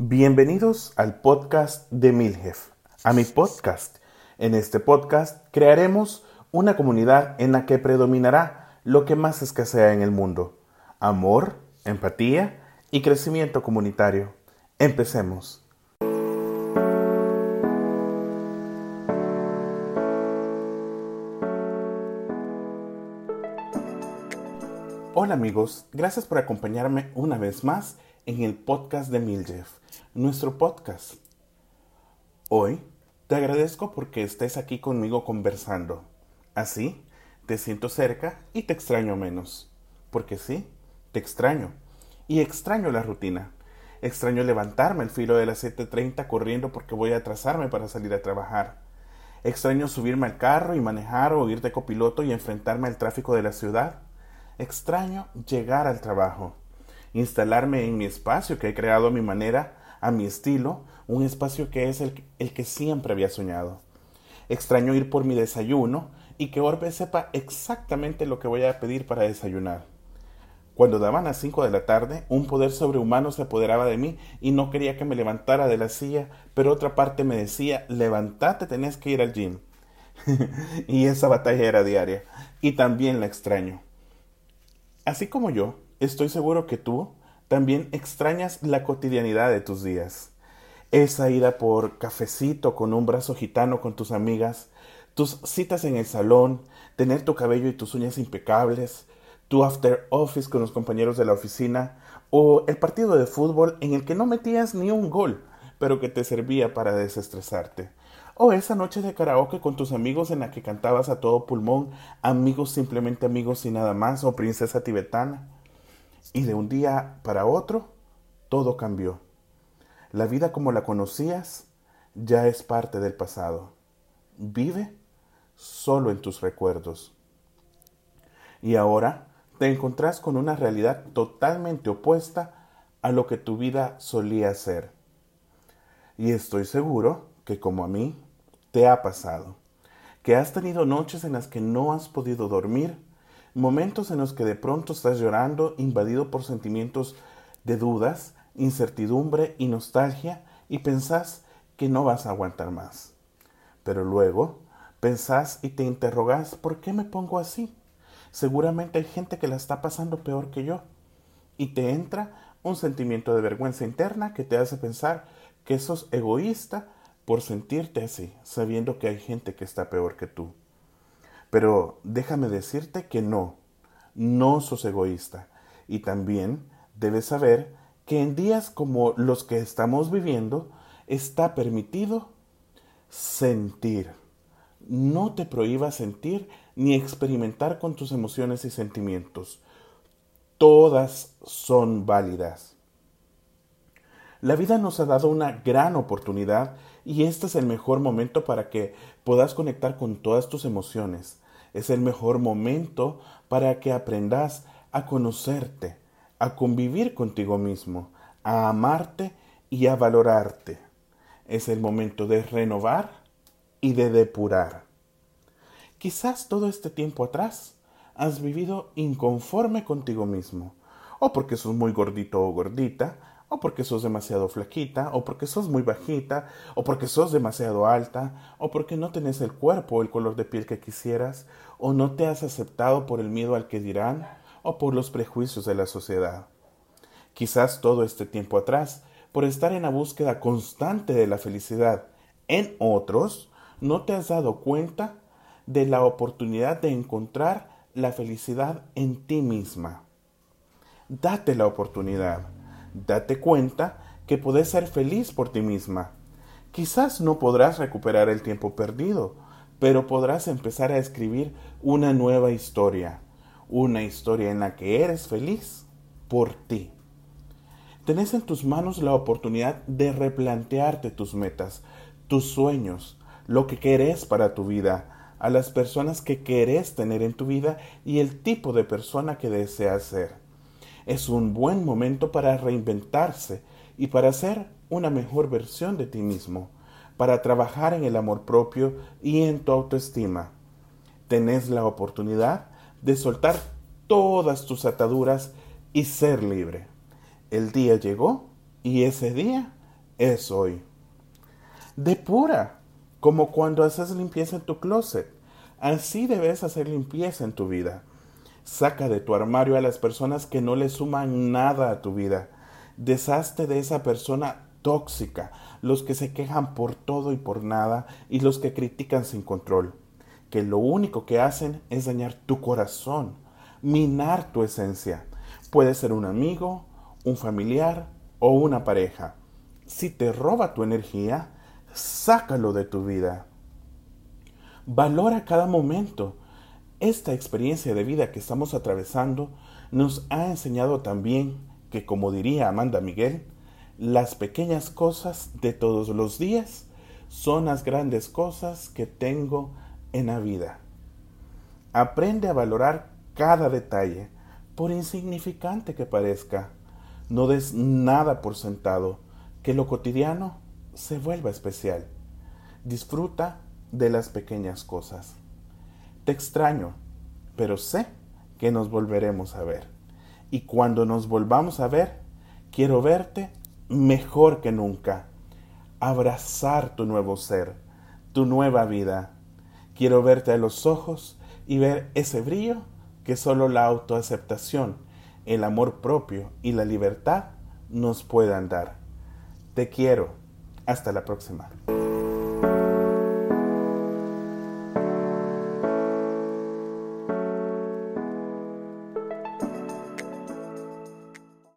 Bienvenidos al podcast de Milhef, a mi podcast. En este podcast crearemos una comunidad en la que predominará lo que más escasea en el mundo, amor, empatía y crecimiento comunitario. Empecemos. Hola amigos, gracias por acompañarme una vez más en el podcast de Miljef, nuestro podcast. Hoy te agradezco porque estés aquí conmigo conversando. Así te siento cerca y te extraño menos. Porque sí, te extraño. Y extraño la rutina. Extraño levantarme al filo de las 7.30 corriendo porque voy a atrasarme para salir a trabajar. Extraño subirme al carro y manejar o ir de copiloto y enfrentarme al tráfico de la ciudad. Extraño llegar al trabajo instalarme en mi espacio que he creado a mi manera, a mi estilo, un espacio que es el, el que siempre había soñado. Extraño ir por mi desayuno y que Orbe sepa exactamente lo que voy a pedir para desayunar. Cuando daban las cinco de la tarde, un poder sobrehumano se apoderaba de mí y no quería que me levantara de la silla, pero otra parte me decía, levántate, tenés que ir al gym. y esa batalla era diaria, y también la extraño. Así como yo, estoy seguro que tú también extrañas la cotidianidad de tus días. Esa ida por cafecito con un brazo gitano con tus amigas, tus citas en el salón, tener tu cabello y tus uñas impecables, tu after office con los compañeros de la oficina, o el partido de fútbol en el que no metías ni un gol, pero que te servía para desestresarte. O esa noche de karaoke con tus amigos en la que cantabas a todo pulmón, amigos simplemente amigos y nada más, o princesa tibetana. Y de un día para otro, todo cambió. La vida como la conocías ya es parte del pasado. Vive solo en tus recuerdos. Y ahora te encontrás con una realidad totalmente opuesta a lo que tu vida solía ser. Y estoy seguro que como a mí te ha pasado, que has tenido noches en las que no has podido dormir momentos en los que de pronto estás llorando, invadido por sentimientos de dudas, incertidumbre y nostalgia, y pensás que no vas a aguantar más. Pero luego pensás y te interrogás, ¿por qué me pongo así? Seguramente hay gente que la está pasando peor que yo. Y te entra un sentimiento de vergüenza interna que te hace pensar que sos egoísta por sentirte así, sabiendo que hay gente que está peor que tú. Pero déjame decirte que no, no sos egoísta. Y también debes saber que en días como los que estamos viviendo está permitido sentir. No te prohíbas sentir ni experimentar con tus emociones y sentimientos. Todas son válidas. La vida nos ha dado una gran oportunidad y este es el mejor momento para que puedas conectar con todas tus emociones. Es el mejor momento para que aprendas a conocerte, a convivir contigo mismo, a amarte y a valorarte. Es el momento de renovar y de depurar. Quizás todo este tiempo atrás has vivido inconforme contigo mismo, o porque sos muy gordito o gordita, o porque sos demasiado flaquita, o porque sos muy bajita, o porque sos demasiado alta, o porque no tenés el cuerpo o el color de piel que quisieras, o no te has aceptado por el miedo al que dirán, o por los prejuicios de la sociedad. Quizás todo este tiempo atrás, por estar en la búsqueda constante de la felicidad en otros, no te has dado cuenta de la oportunidad de encontrar la felicidad en ti misma. Date la oportunidad date cuenta que puedes ser feliz por ti misma. Quizás no podrás recuperar el tiempo perdido, pero podrás empezar a escribir una nueva historia, una historia en la que eres feliz por ti. Tenés en tus manos la oportunidad de replantearte tus metas, tus sueños, lo que querés para tu vida, a las personas que querés tener en tu vida y el tipo de persona que deseas ser es un buen momento para reinventarse y para ser una mejor versión de ti mismo, para trabajar en el amor propio y en tu autoestima. Tenés la oportunidad de soltar todas tus ataduras y ser libre. El día llegó y ese día es hoy. Depura, como cuando haces limpieza en tu closet. Así debes hacer limpieza en tu vida. Saca de tu armario a las personas que no le suman nada a tu vida. Deshazte de esa persona tóxica, los que se quejan por todo y por nada y los que critican sin control, que lo único que hacen es dañar tu corazón, minar tu esencia. Puede ser un amigo, un familiar o una pareja. Si te roba tu energía, sácalo de tu vida. Valora cada momento. Esta experiencia de vida que estamos atravesando nos ha enseñado también que, como diría Amanda Miguel, las pequeñas cosas de todos los días son las grandes cosas que tengo en la vida. Aprende a valorar cada detalle, por insignificante que parezca. No des nada por sentado, que lo cotidiano se vuelva especial. Disfruta de las pequeñas cosas. Te extraño, pero sé que nos volveremos a ver. Y cuando nos volvamos a ver, quiero verte mejor que nunca. Abrazar tu nuevo ser, tu nueva vida. Quiero verte a los ojos y ver ese brillo que solo la autoaceptación, el amor propio y la libertad nos puedan dar. Te quiero. Hasta la próxima.